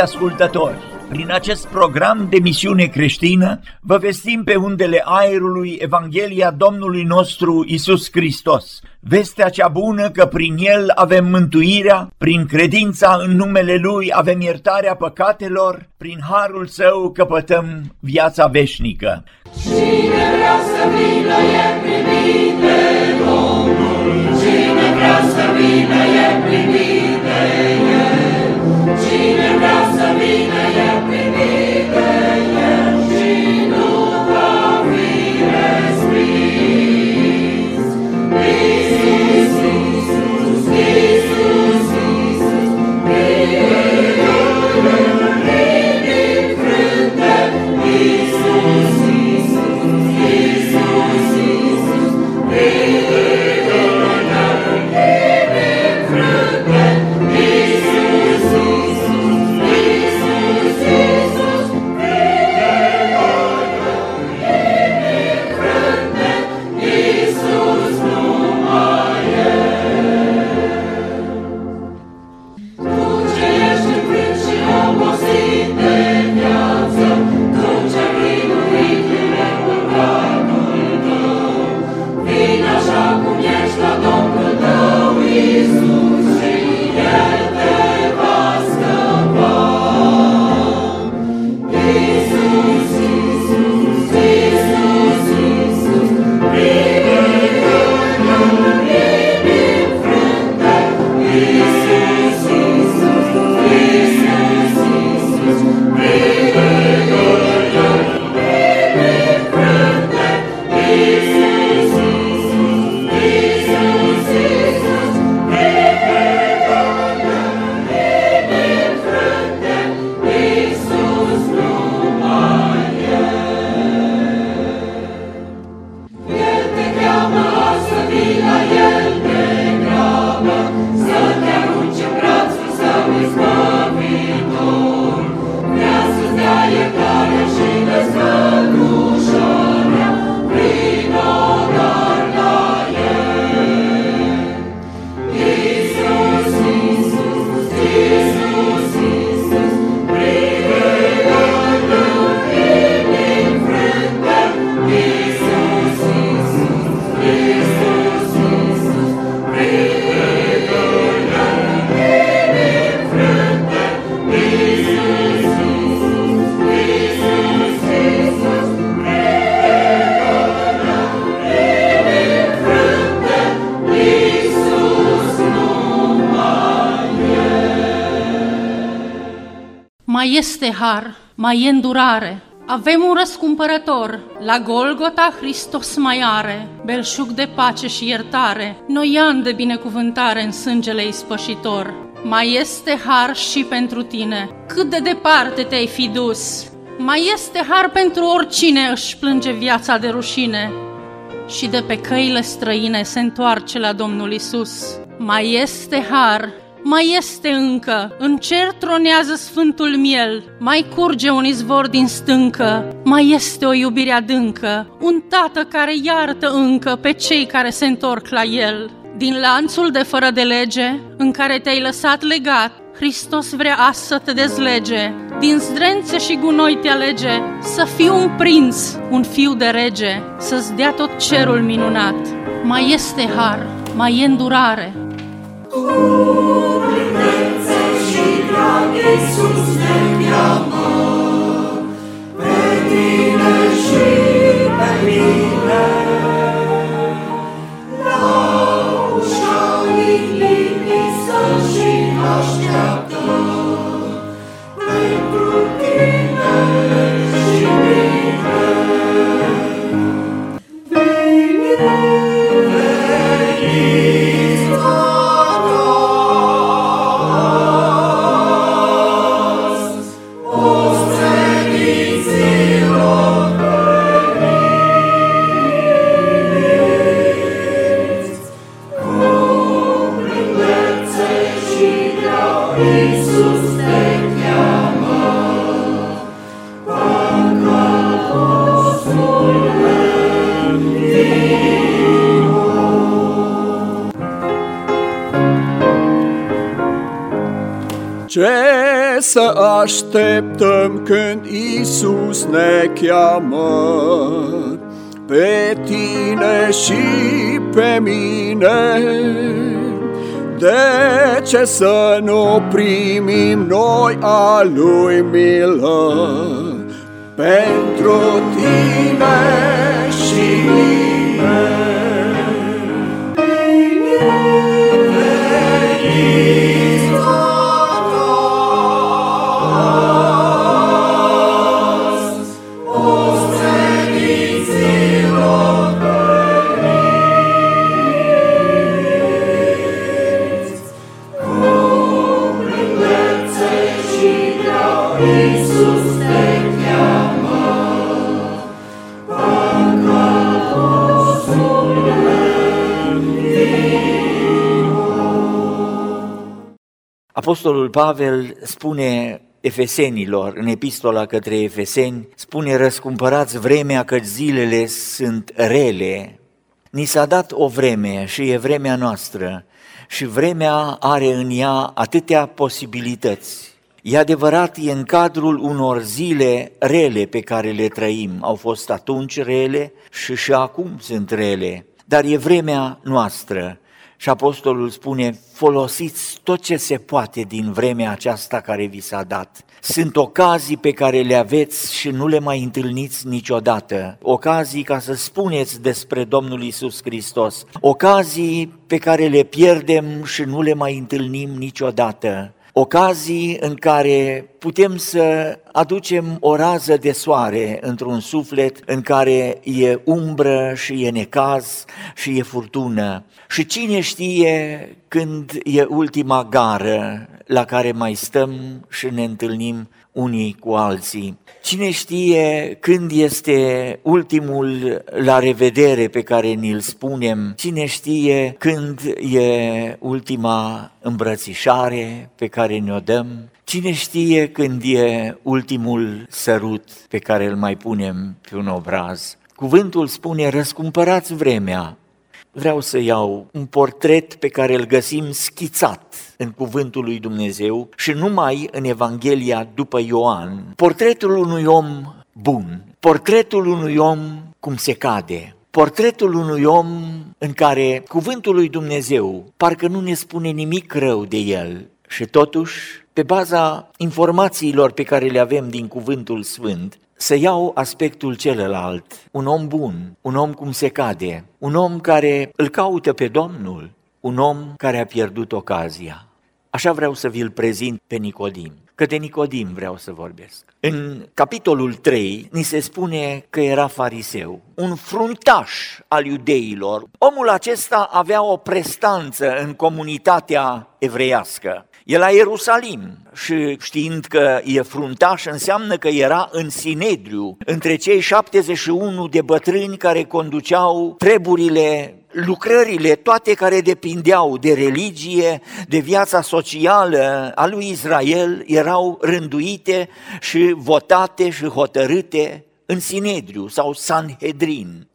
Frați români, iubiți ascultători, prin acest program de misiune creștină vă vestim pe undele aerului Evanghelia Domnului nostru Isus Hristos, vestea cea bună că prin El avem mântuirea, prin credința în numele Lui avem iertarea păcatelor, prin harul Său căpătăm viața veșnică. Cine vrea să vină e primit de Domnul, cine vrea să vină e primit de El, cine mai e îndurare. Avem un răscumpărător, la Golgota Hristos mai are, belșug de pace și iertare, noian de binecuvântare în sângele ispășitor. Mai este har și pentru tine, cât de departe te-ai fi dus. Mai este har pentru oricine își plânge viața de rușine și de pe căile străine se întoarce la Domnul Isus. Mai este har, mai este încă, în cer tronează sfântul miel, mai curge un izvor din stâncă, mai este o iubire adâncă, un tată care iartă încă pe cei care se întorc la el. Din lanțul de fără de lege, în care te-ai lăsat legat, Hristos vrea azi să te dezlege, din zdrențe și gunoi te alege, să fii un prinț, un fiu de rege, să-ți dea tot cerul minunat. Mai este har, mai e îndurare, și Ce să așteptăm când Isus ne cheamă pe tine și pe mine? De ce să nu primim noi a lui milă pentru tine și mine? Apostolul Pavel spune efesenilor, în epistola către efeseni, spune răscumpărați vremea că zilele sunt rele. Ni s-a dat o vreme și e vremea noastră și vremea are în ea atâtea posibilități. E adevărat, e în cadrul unor zile rele pe care le trăim. Au fost atunci rele și și acum sunt rele, dar e vremea noastră și apostolul spune, folosiți tot ce se poate din vremea aceasta care vi s-a dat. Sunt ocazii pe care le aveți și nu le mai întâlniți niciodată. Ocazii ca să spuneți despre Domnul Isus Hristos. Ocazii pe care le pierdem și nu le mai întâlnim niciodată ocazii în care putem să aducem o rază de soare într-un suflet în care e umbră și e necaz și e furtună. Și cine știe când e ultima gară la care mai stăm și ne întâlnim unii cu alții. Cine știe când este ultimul la revedere pe care ni-l spunem? Cine știe când e ultima îmbrățișare pe care ne-o dăm? Cine știe când e ultimul sărut pe care îl mai punem pe un obraz? Cuvântul spune, răscumpărați vremea, vreau să iau un portret pe care îl găsim schițat în cuvântul lui Dumnezeu și numai în Evanghelia după Ioan. Portretul unui om bun, portretul unui om cum se cade, portretul unui om în care cuvântul lui Dumnezeu parcă nu ne spune nimic rău de el și totuși, pe baza informațiilor pe care le avem din cuvântul sfânt, să iau aspectul celălalt, un om bun, un om cum se cade, un om care îl caută pe Domnul, un om care a pierdut ocazia. Așa vreau să vi-l prezint pe Nicodim, că de Nicodim vreau să vorbesc. În capitolul 3 ni se spune că era fariseu, un fruntaș al iudeilor. Omul acesta avea o prestanță în comunitatea evreiască. E la Ierusalim și știind că e fruntaș înseamnă că era în Sinedriu, între cei 71 de bătrâni care conduceau treburile lucrările, toate care depindeau de religie, de viața socială a lui Israel, erau rânduite și votate și hotărâte în Sinedriu sau Sanhedrin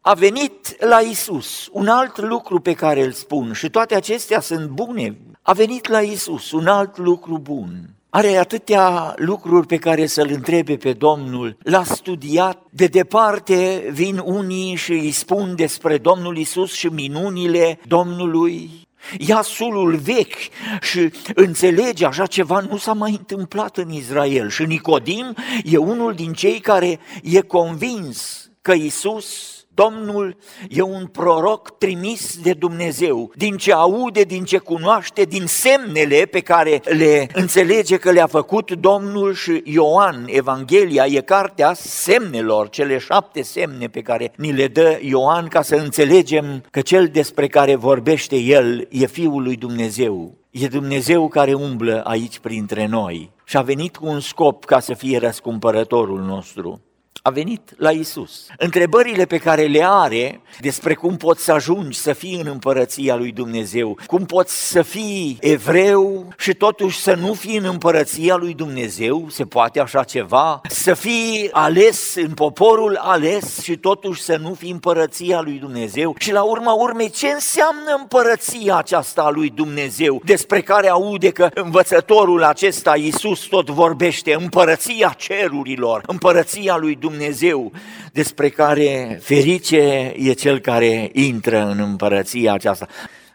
a venit la Isus. Un alt lucru pe care îl spun și toate acestea sunt bune. A venit la Isus, un alt lucru bun. Are atâtea lucruri pe care să-l întrebe pe Domnul, l-a studiat, de departe vin unii și îi spun despre Domnul Isus și minunile Domnului, ia sulul vechi și înțelege așa ceva nu s-a mai întâmplat în Israel. Și Nicodim e unul din cei care e convins că Isus Domnul e un proroc trimis de Dumnezeu, din ce aude, din ce cunoaște, din semnele pe care le înțelege că le-a făcut Domnul și Ioan. Evanghelia e cartea semnelor, cele șapte semne pe care ni le dă Ioan ca să înțelegem că cel despre care vorbește el e Fiul lui Dumnezeu. E Dumnezeu care umblă aici printre noi și a venit cu un scop ca să fie răscumpărătorul nostru. A venit la Isus. Întrebările pe care le are despre cum poți să ajungi să fii în împărăția lui Dumnezeu, cum poți să fii evreu și totuși să nu fii în împărăția lui Dumnezeu, se poate așa ceva? Să fii ales în poporul ales și totuși să nu fii împărăția lui Dumnezeu? Și la urma urmei, ce înseamnă împărăția aceasta a lui Dumnezeu, despre care aude că învățătorul acesta, Isus, tot vorbește, împărăția cerurilor, împărăția lui Dumnezeu, despre care ferice e cel care intră în împărăția aceasta.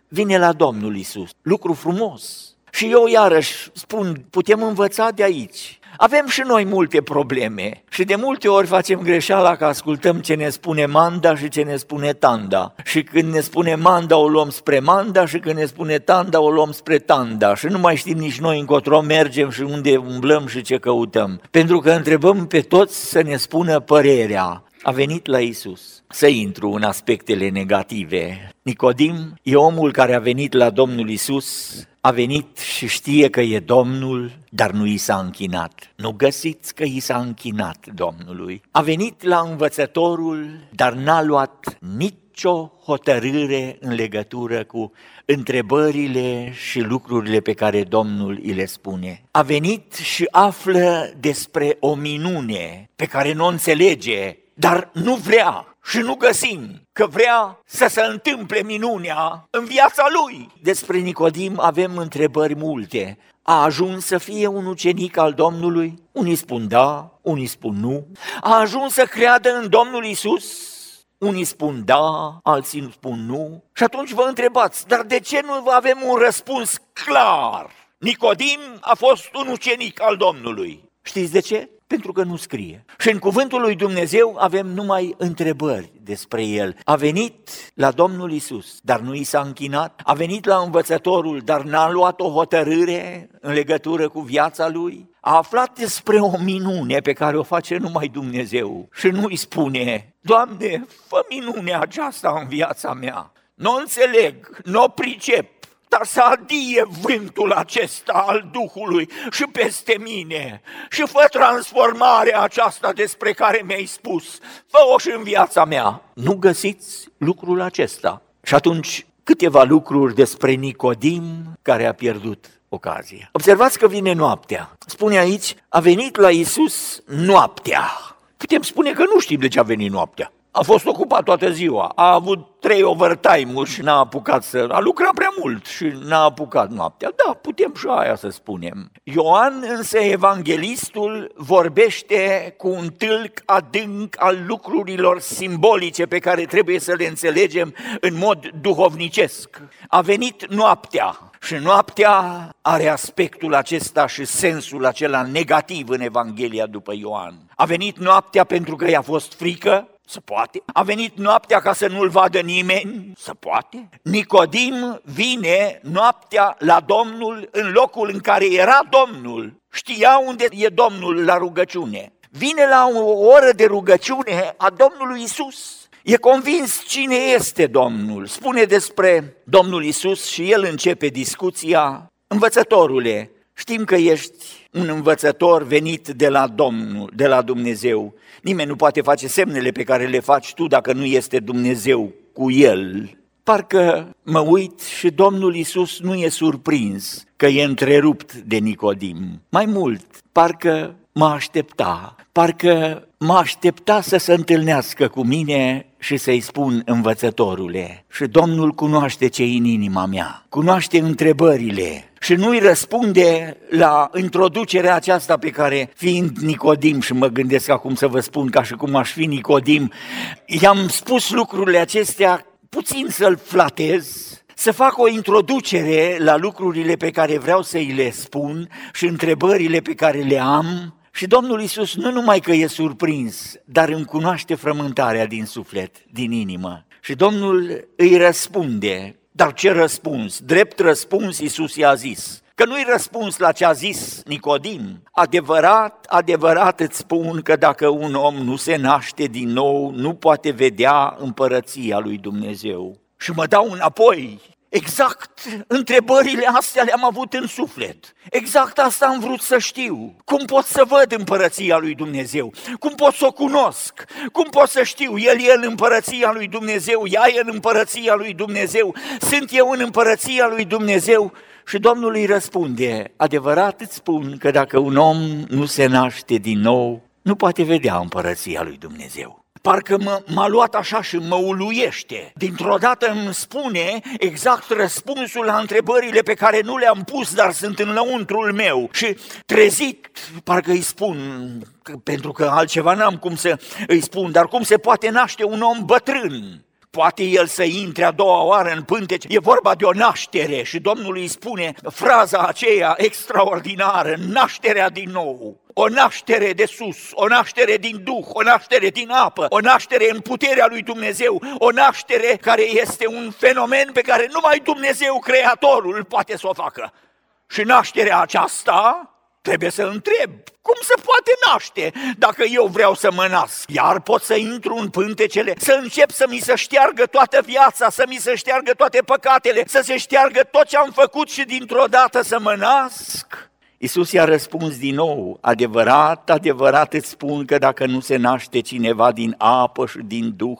Vine la Domnul Isus, lucru frumos. Și eu iarăși spun, putem învăța de aici. Avem și noi multe probleme și de multe ori facem greșeala că ascultăm ce ne spune Manda și ce ne spune Tanda. Și când ne spune Manda o luăm spre Manda și când ne spune Tanda o luăm spre Tanda. Și nu mai știm nici noi încotro mergem și unde umblăm și ce căutăm. Pentru că întrebăm pe toți să ne spună părerea. A venit la Isus. Să intru în aspectele negative. Nicodim e omul care a venit la Domnul Isus a venit și știe că e Domnul, dar nu i s-a închinat. Nu găsiți că i s-a închinat Domnului. A venit la învățătorul, dar n-a luat nicio hotărâre în legătură cu întrebările și lucrurile pe care Domnul îi le spune. A venit și află despre o minune pe care nu o înțelege, dar nu vrea și nu găsim că vrea să se întâmple minunea în viața lui. Despre Nicodim avem întrebări multe. A ajuns să fie un ucenic al Domnului? Unii spun da, unii spun nu. A ajuns să creadă în Domnul Isus? Unii spun da, alții spun nu. Și atunci vă întrebați, dar de ce nu avem un răspuns clar? Nicodim a fost un ucenic al Domnului. Știți de ce? Pentru că nu scrie. Și în cuvântul lui Dumnezeu avem numai întrebări despre el. A venit la Domnul Isus, dar nu i s-a închinat. A venit la învățătorul, dar n-a luat o hotărâre în legătură cu viața lui. A aflat despre o minune pe care o face numai Dumnezeu și nu îi spune, Doamne, fă minunea aceasta în viața mea. Nu înțeleg, nu o pricep, dar să adie vântul acesta al Duhului și peste mine și fă transformarea aceasta despre care mi-ai spus, fă-o și în viața mea. Nu găsiți lucrul acesta. Și atunci câteva lucruri despre Nicodim care a pierdut ocazia. Observați că vine noaptea. Spune aici, a venit la Isus noaptea. Putem spune că nu știm de ce a venit noaptea. A fost ocupat toată ziua, a avut trei overtime-uri și n-a apucat să... A lucrat prea mult și n-a apucat noaptea. Da, putem și aia să spunem. Ioan, însă, evanghelistul, vorbește cu un tâlc adânc al lucrurilor simbolice pe care trebuie să le înțelegem în mod duhovnicesc. A venit noaptea, și noaptea are aspectul acesta și sensul acela negativ în Evanghelia după Ioan. A venit noaptea pentru că i-a fost frică, se poate. A venit noaptea ca să nu-l vadă nimeni? Se poate. Nicodim vine noaptea la Domnul în locul în care era Domnul. Știa unde e Domnul la rugăciune. Vine la o oră de rugăciune a Domnului Isus. E convins cine este Domnul. Spune despre Domnul Isus și el începe discuția. Învățătorule, știm că ești un învățător venit de la Domnul, de la Dumnezeu. Nimeni nu poate face semnele pe care le faci tu dacă nu este Dumnezeu cu el. Parcă mă uit și Domnul Isus nu e surprins că e întrerupt de Nicodim. Mai mult, parcă mă aștepta, parcă mă aștepta să se întâlnească cu mine și să-i spun învățătorule. Și Domnul cunoaște ce în inima mea, cunoaște întrebările, și nu-i răspunde la introducerea aceasta pe care, fiind Nicodim, și mă gândesc acum să vă spun ca și cum aș fi Nicodim, i-am spus lucrurile acestea puțin să-l flatez, să fac o introducere la lucrurile pe care vreau să îi le spun și întrebările pe care le am, și Domnul Isus nu numai că e surprins, dar îmi cunoaște frământarea din suflet, din inimă. Și Domnul îi răspunde dar ce răspuns? Drept răspuns Iisus i-a zis. Că nu-i răspuns la ce a zis Nicodim. Adevărat, adevărat îți spun că dacă un om nu se naște din nou, nu poate vedea împărăția lui Dumnezeu. Și mă dau înapoi Exact întrebările astea le-am avut în suflet. Exact asta am vrut să știu. Cum pot să văd împărăția lui Dumnezeu? Cum pot să o cunosc? Cum pot să știu? El e în împărăția lui Dumnezeu, ea e în împărăția lui Dumnezeu, sunt eu în împărăția lui Dumnezeu? Și Domnul îi răspunde, adevărat îți spun că dacă un om nu se naște din nou, nu poate vedea împărăția lui Dumnezeu. Parcă mă, m-a luat așa și mă uluiește. Dintr-o dată îmi spune exact răspunsul la întrebările pe care nu le-am pus, dar sunt în lăuntrul meu. Și trezit, parcă îi spun, pentru că altceva n-am cum să îi spun, dar cum se poate naște un om bătrân? Poate el să intre a doua oară în pântece. E vorba de o naștere și Domnul îi spune fraza aceea extraordinară, nașterea din nou. O naștere de sus, o naștere din Duh, o naștere din apă, o naștere în puterea lui Dumnezeu, o naștere care este un fenomen pe care numai Dumnezeu, Creatorul, poate să o facă. Și nașterea aceasta Trebuie să întreb, cum se poate naște dacă eu vreau să mă nasc? Iar pot să intru în pântecele, să încep să mi se șteargă toată viața, să mi se șteargă toate păcatele, să se șteargă tot ce am făcut și dintr-o dată să mă nasc? Iisus i-a răspuns din nou, adevărat, adevărat îți spun că dacă nu se naște cineva din apă și din Duh,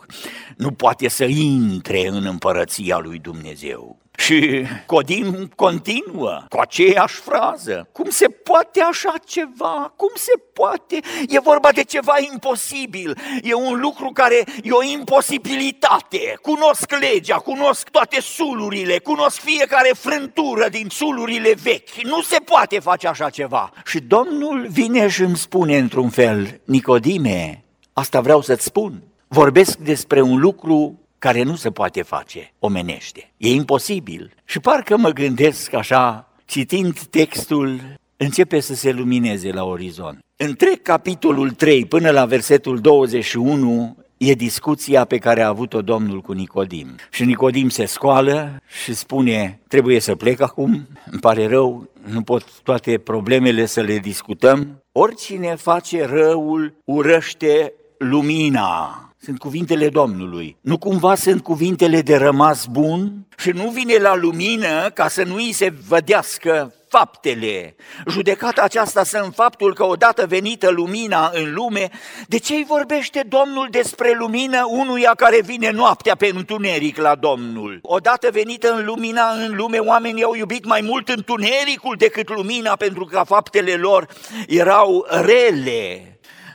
nu poate să intre în împărăția lui Dumnezeu. Și Codim continuă cu aceeași frază. Cum se poate așa ceva? Cum se poate? E vorba de ceva imposibil. E un lucru care e o imposibilitate. Cunosc legea, cunosc toate sulurile, cunosc fiecare frântură din sulurile vechi. Nu se poate face așa ceva. Și Domnul vine și îmi spune într-un fel, Nicodime, asta vreau să-ți spun. Vorbesc despre un lucru care nu se poate face omenește. E imposibil. Și parcă mă gândesc așa, citind textul, începe să se lumineze la orizont. Întreg capitolul 3 până la versetul 21 e discuția pe care a avut-o Domnul cu Nicodim. Și Nicodim se scoală și spune, trebuie să plec acum, îmi pare rău, nu pot toate problemele să le discutăm. Oricine face răul urăște lumina sunt cuvintele Domnului. Nu cumva sunt cuvintele de rămas bun și nu vine la lumină ca să nu îi se vădească faptele. Judecata aceasta sunt faptul că odată venită lumina în lume, de ce îi vorbește Domnul despre lumină unuia care vine noaptea pe întuneric la Domnul? Odată venită în lumina în lume, oamenii au iubit mai mult întunericul decât lumina pentru că faptele lor erau rele.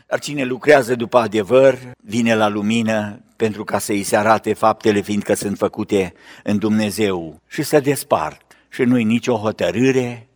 Dar cine lucrează după adevăr vine la lumină pentru ca să îi se arate faptele fiindcă sunt făcute în Dumnezeu și să despart. Și nu-i nicio hotărâre,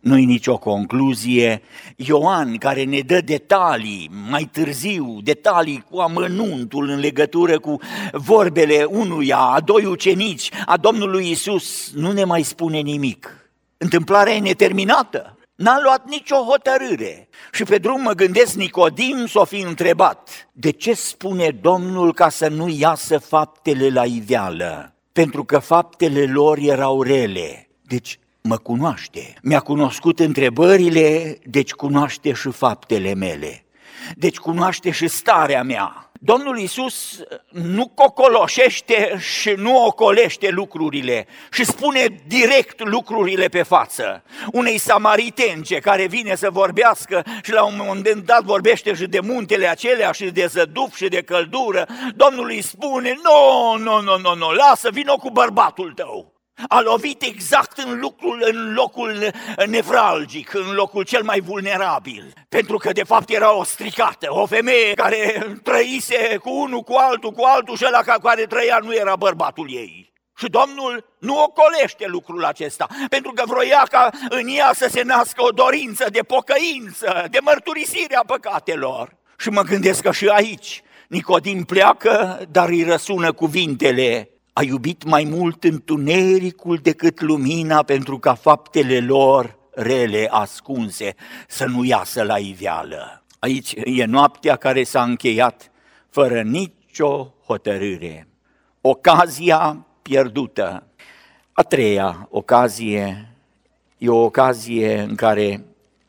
nu-i nicio concluzie. Ioan, care ne dă detalii mai târziu, detalii cu amănuntul în legătură cu vorbele unuia, a doi ucenici, a Domnului Isus, nu ne mai spune nimic. Întâmplarea e neterminată. N-a luat nicio hotărâre. Și pe drum mă gândesc, Nicodim s-o fi întrebat, de ce spune Domnul ca să nu iasă faptele la iveală? Pentru că faptele lor erau rele. Deci mă cunoaște. Mi-a cunoscut întrebările, deci cunoaște și faptele mele. Deci cunoaște și starea mea. Domnul Isus nu cocoloșește și nu ocolește lucrurile și spune direct lucrurile pe față. Unei samaritence care vine să vorbească și la un moment dat vorbește și de muntele acelea și de zăduf și de căldură, Domnul îi spune, nu, nu, nu, nu, nu, lasă, vino cu bărbatul tău. A lovit exact în, lucrul, în locul nevralgic, în locul cel mai vulnerabil. Pentru că de fapt era o stricată, o femeie care trăise cu unul, cu altul, cu altul și ăla care trăia nu era bărbatul ei. Și Domnul nu ocolește lucrul acesta, pentru că vroia ca în ea să se nască o dorință de pocăință, de mărturisire a păcatelor. Și mă gândesc că și aici Nicodim pleacă, dar îi răsună cuvintele a iubit mai mult întunericul decât lumina pentru ca faptele lor rele ascunse să nu iasă la iveală. Aici e noaptea care s-a încheiat fără nicio hotărâre. Ocazia pierdută. A treia ocazie e o ocazie în care O,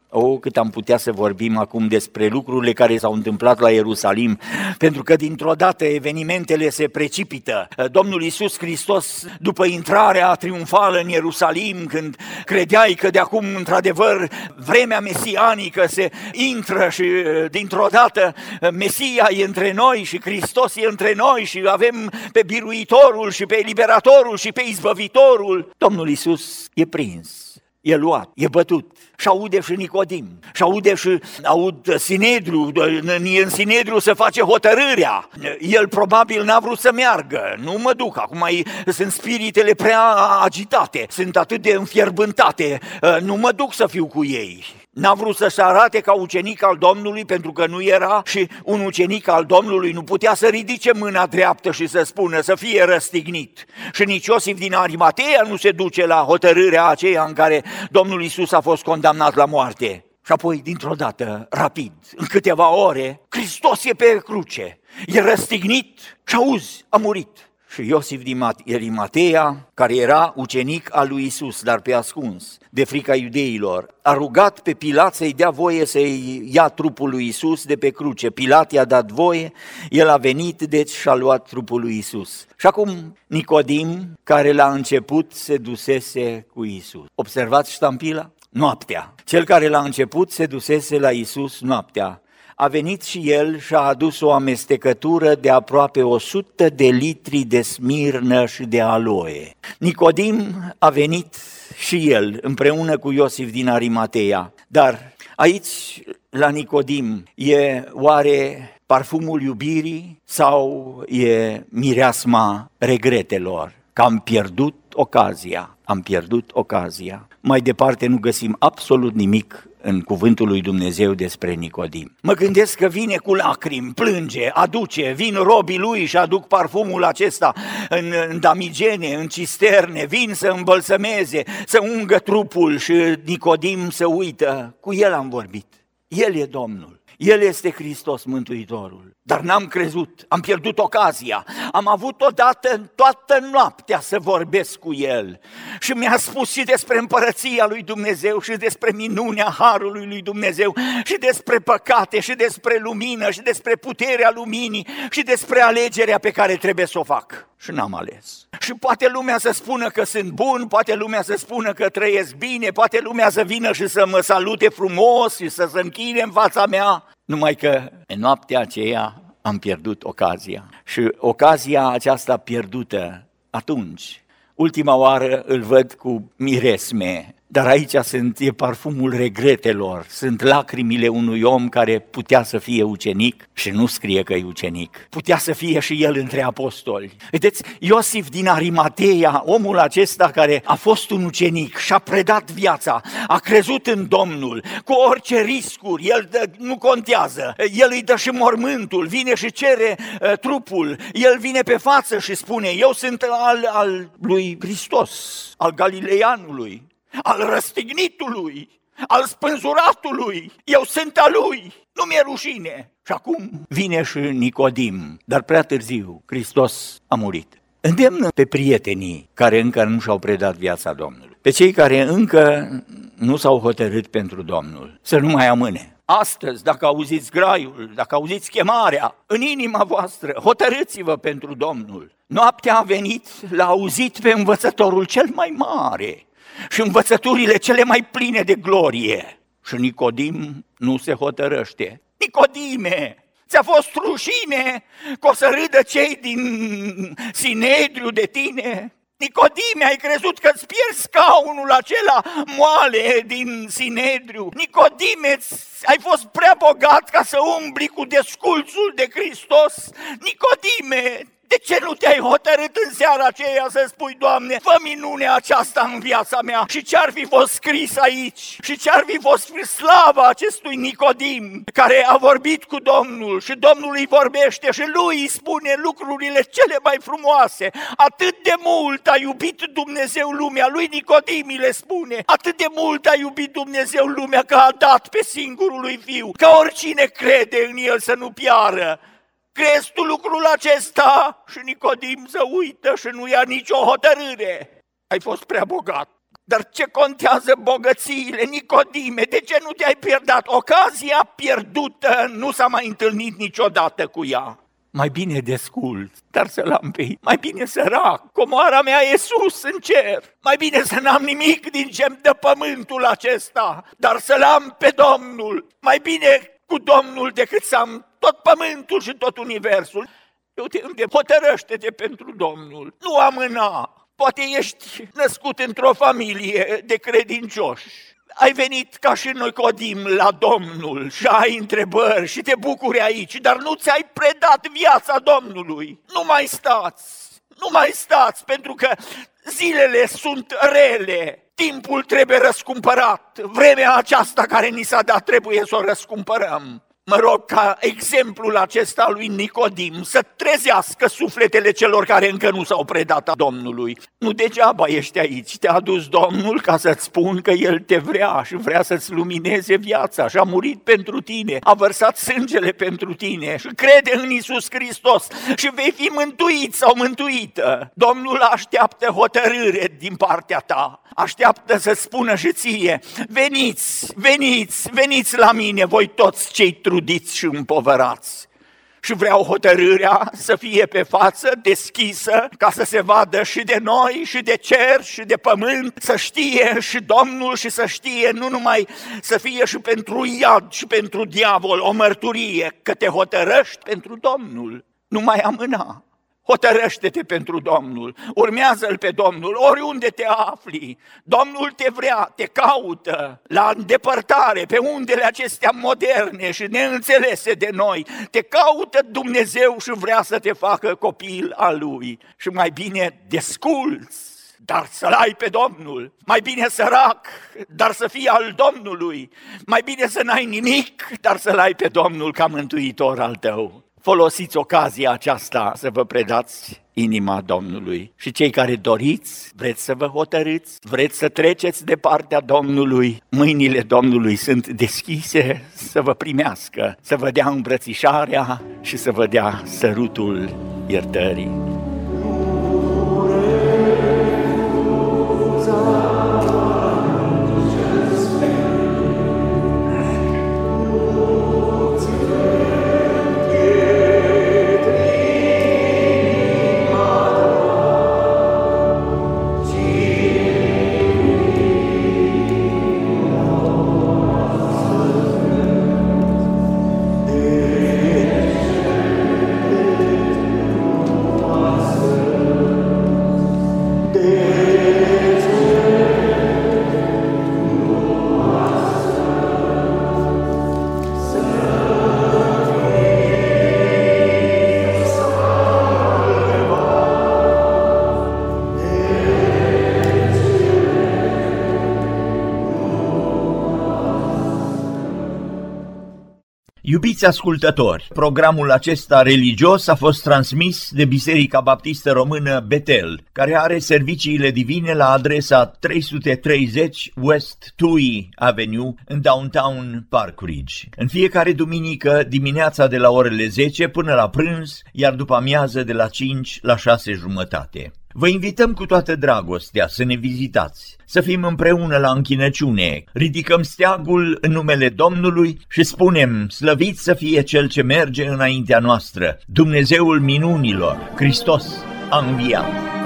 oh, cât am putea să vorbim acum despre lucrurile care s-au întâmplat la Ierusalim, pentru că dintr-o dată evenimentele se precipită. Domnul Isus Hristos, după intrarea triumfală în Ierusalim, când credeai că de acum, într-adevăr, vremea mesianică se intră și dintr-o dată Mesia e între noi și Hristos e între noi și avem pe biruitorul și pe liberatorul și pe izbăvitorul, Domnul Isus e prins e luat, e bătut. Și aude și Nicodim, și aude și aud Sinedru, în Sinedru se face hotărârea. El probabil n-a vrut să meargă, nu mă duc, acum sunt spiritele prea agitate, sunt atât de înfierbântate, nu mă duc să fiu cu ei. N-a vrut să se arate ca ucenic al Domnului pentru că nu era și un ucenic al Domnului nu putea să ridice mâna dreaptă și să spună să fie răstignit. Și nici Iosif din Arimatea nu se duce la hotărârea aceea în care Domnul Isus a fost condamnat la moarte. Și apoi, dintr-o dată, rapid, în câteva ore, Hristos e pe cruce, e răstignit și auzi, a murit și Iosif din Arimatea, care era ucenic al lui Isus, dar pe ascuns, de frica iudeilor, a rugat pe Pilat să-i dea voie să-i ia trupul lui Isus de pe cruce. Pilat i-a dat voie, el a venit, deci și-a luat trupul lui Isus. Și acum Nicodim, care la început se dusese cu Isus. Observați ștampila? Noaptea. Cel care la început se dusese la Isus noaptea a venit și el și a adus o amestecătură de aproape 100 de litri de smirnă și de aloe. Nicodim a venit și el împreună cu Iosif din Arimatea, dar aici la Nicodim e oare parfumul iubirii sau e mireasma regretelor? Că am pierdut ocazia, am pierdut ocazia. Mai departe nu găsim absolut nimic în cuvântul lui Dumnezeu despre Nicodim. Mă gândesc că vine cu lacrimi, plânge, aduce, vin robii lui și aduc parfumul acesta în, în damigene, în cisterne, vin să îmbălsămeze, să ungă trupul și Nicodim să uită. Cu el am vorbit. El e Domnul. El este Hristos Mântuitorul. Dar n-am crezut, am pierdut ocazia. Am avut odată toată noaptea să vorbesc cu El și mi-a spus și despre împărăția lui Dumnezeu și despre minunea Harului lui Dumnezeu și despre păcate și despre lumină și despre puterea luminii și despre alegerea pe care trebuie să o fac. Și n-am ales. Și poate lumea să spună că sunt bun, poate lumea să spună că trăiesc bine, poate lumea să vină și să mă salute frumos și să se închine în fața mea, numai că în noaptea aceea am pierdut ocazia. Și ocazia aceasta pierdută atunci, ultima oară îl văd cu miresme dar aici sunt, e parfumul regretelor, sunt lacrimile unui om care putea să fie ucenic și nu scrie că e ucenic. Putea să fie și el între apostoli. Vedeți, Iosif din Arimateia, omul acesta care a fost un ucenic și a predat viața, a crezut în Domnul, cu orice riscuri, el dă, nu contează, el îi dă și mormântul, vine și cere uh, trupul, el vine pe față și spune, eu sunt al, al lui Hristos, al Galileanului al răstignitului, al spânzuratului, eu sunt a lui, nu mi-e rușine. Și acum vine și Nicodim, dar prea târziu, Hristos a murit. Îndemnă pe prietenii care încă nu și-au predat viața Domnului, pe cei care încă nu s-au hotărât pentru Domnul, să nu mai amâne. Astăzi, dacă auziți graiul, dacă auziți chemarea în inima voastră, hotărâți-vă pentru Domnul. Noaptea a venit, l-a auzit pe învățătorul cel mai mare, și învățăturile cele mai pline de glorie. Și Nicodim nu se hotărăște. Nicodime, ți-a fost rușine că o să râdă cei din Sinedriu de tine? Nicodime, ai crezut că îți pierzi scaunul acela moale din Sinedriu? Nicodime, ai fost prea bogat ca să umbli cu desculțul de Hristos? Nicodime, de ce nu te-ai hotărât în seara aceea să spui, Doamne, fă minunea aceasta în viața mea? Și ce-ar fi fost scris aici? Și ce-ar fi fost slava acestui Nicodim care a vorbit cu Domnul și Domnul îi vorbește și lui îi spune lucrurile cele mai frumoase. Atât de mult a iubit Dumnezeu lumea, lui Nicodim îi le spune, atât de mult a iubit Dumnezeu lumea că a dat pe singurul lui Fiu, ca oricine crede în El să nu piară, Crezi tu lucrul acesta? Și Nicodim să uită și nu ia nicio hotărâre. Ai fost prea bogat. Dar ce contează bogățiile, Nicodime? De ce nu te-ai pierdut? Ocazia pierdută nu s-a mai întâlnit niciodată cu ea. Mai bine descult, dar să-l am pe Mai bine sărac, comoara mea e sus în cer. Mai bine să n-am nimic din ce dă pământul acesta, dar să-l am pe Domnul. Mai bine cu Domnul decât să am tot pământul și tot universul. Eu te hotărăște-te pentru Domnul, nu amâna. Poate ești născut într-o familie de credincioși. Ai venit ca și noi codim la Domnul și ai întrebări și te bucuri aici, dar nu ți-ai predat viața Domnului. Nu mai stați, nu mai stați, pentru că zilele sunt rele, timpul trebuie răscumpărat, vremea aceasta care ni s-a dat trebuie să o răscumpărăm mă rog ca exemplul acesta lui Nicodim să trezească sufletele celor care încă nu s-au predat a Domnului. Nu degeaba ești aici, te-a adus Domnul ca să-ți spun că El te vrea și vrea să-ți lumineze viața și a murit pentru tine, a vărsat sângele pentru tine și crede în Isus Hristos și vei fi mântuit sau mântuită. Domnul așteaptă hotărâre din partea ta, așteaptă să spună și ție, veniți, veniți, veniți la mine voi toți cei trudiți trudiți și împovărați. Și vreau hotărârea să fie pe față, deschisă, ca să se vadă și de noi, și de cer, și de pământ, să știe și Domnul și să știe nu numai să fie și pentru iad și pentru diavol o mărturie, că te hotărăști pentru Domnul. Nu mai amâna. Hotărăște-te pentru Domnul, urmează-L pe Domnul, oriunde te afli. Domnul te vrea, te caută la îndepărtare, pe undele acestea moderne și neînțelese de noi. Te caută Dumnezeu și vrea să te facă copil al Lui. Și mai bine desculți dar să-L ai pe Domnul. Mai bine sărac, dar să fii al Domnului. Mai bine să n-ai nimic, dar să-L ai pe Domnul ca mântuitor al tău. Folosiți ocazia aceasta să vă predați inima Domnului. Și cei care doriți, vreți să vă hotărâți, vreți să treceți de partea Domnului, mâinile Domnului sunt deschise să vă primească, să vă dea îmbrățișarea și să vă dea sărutul iertării. Iubiți ascultători, programul acesta religios a fost transmis de Biserica Baptistă Română Betel, care are serviciile divine la adresa 330 West Tui Avenue în downtown Park Ridge. În fiecare duminică dimineața de la orele 10 până la prânz, iar după amiază de la 5 la 6 jumătate. Vă invităm cu toată dragostea să ne vizitați, să fim împreună la închinăciune, ridicăm steagul în numele Domnului și spunem, slăvit să fie Cel ce merge înaintea noastră, Dumnezeul minunilor, Hristos a înviat.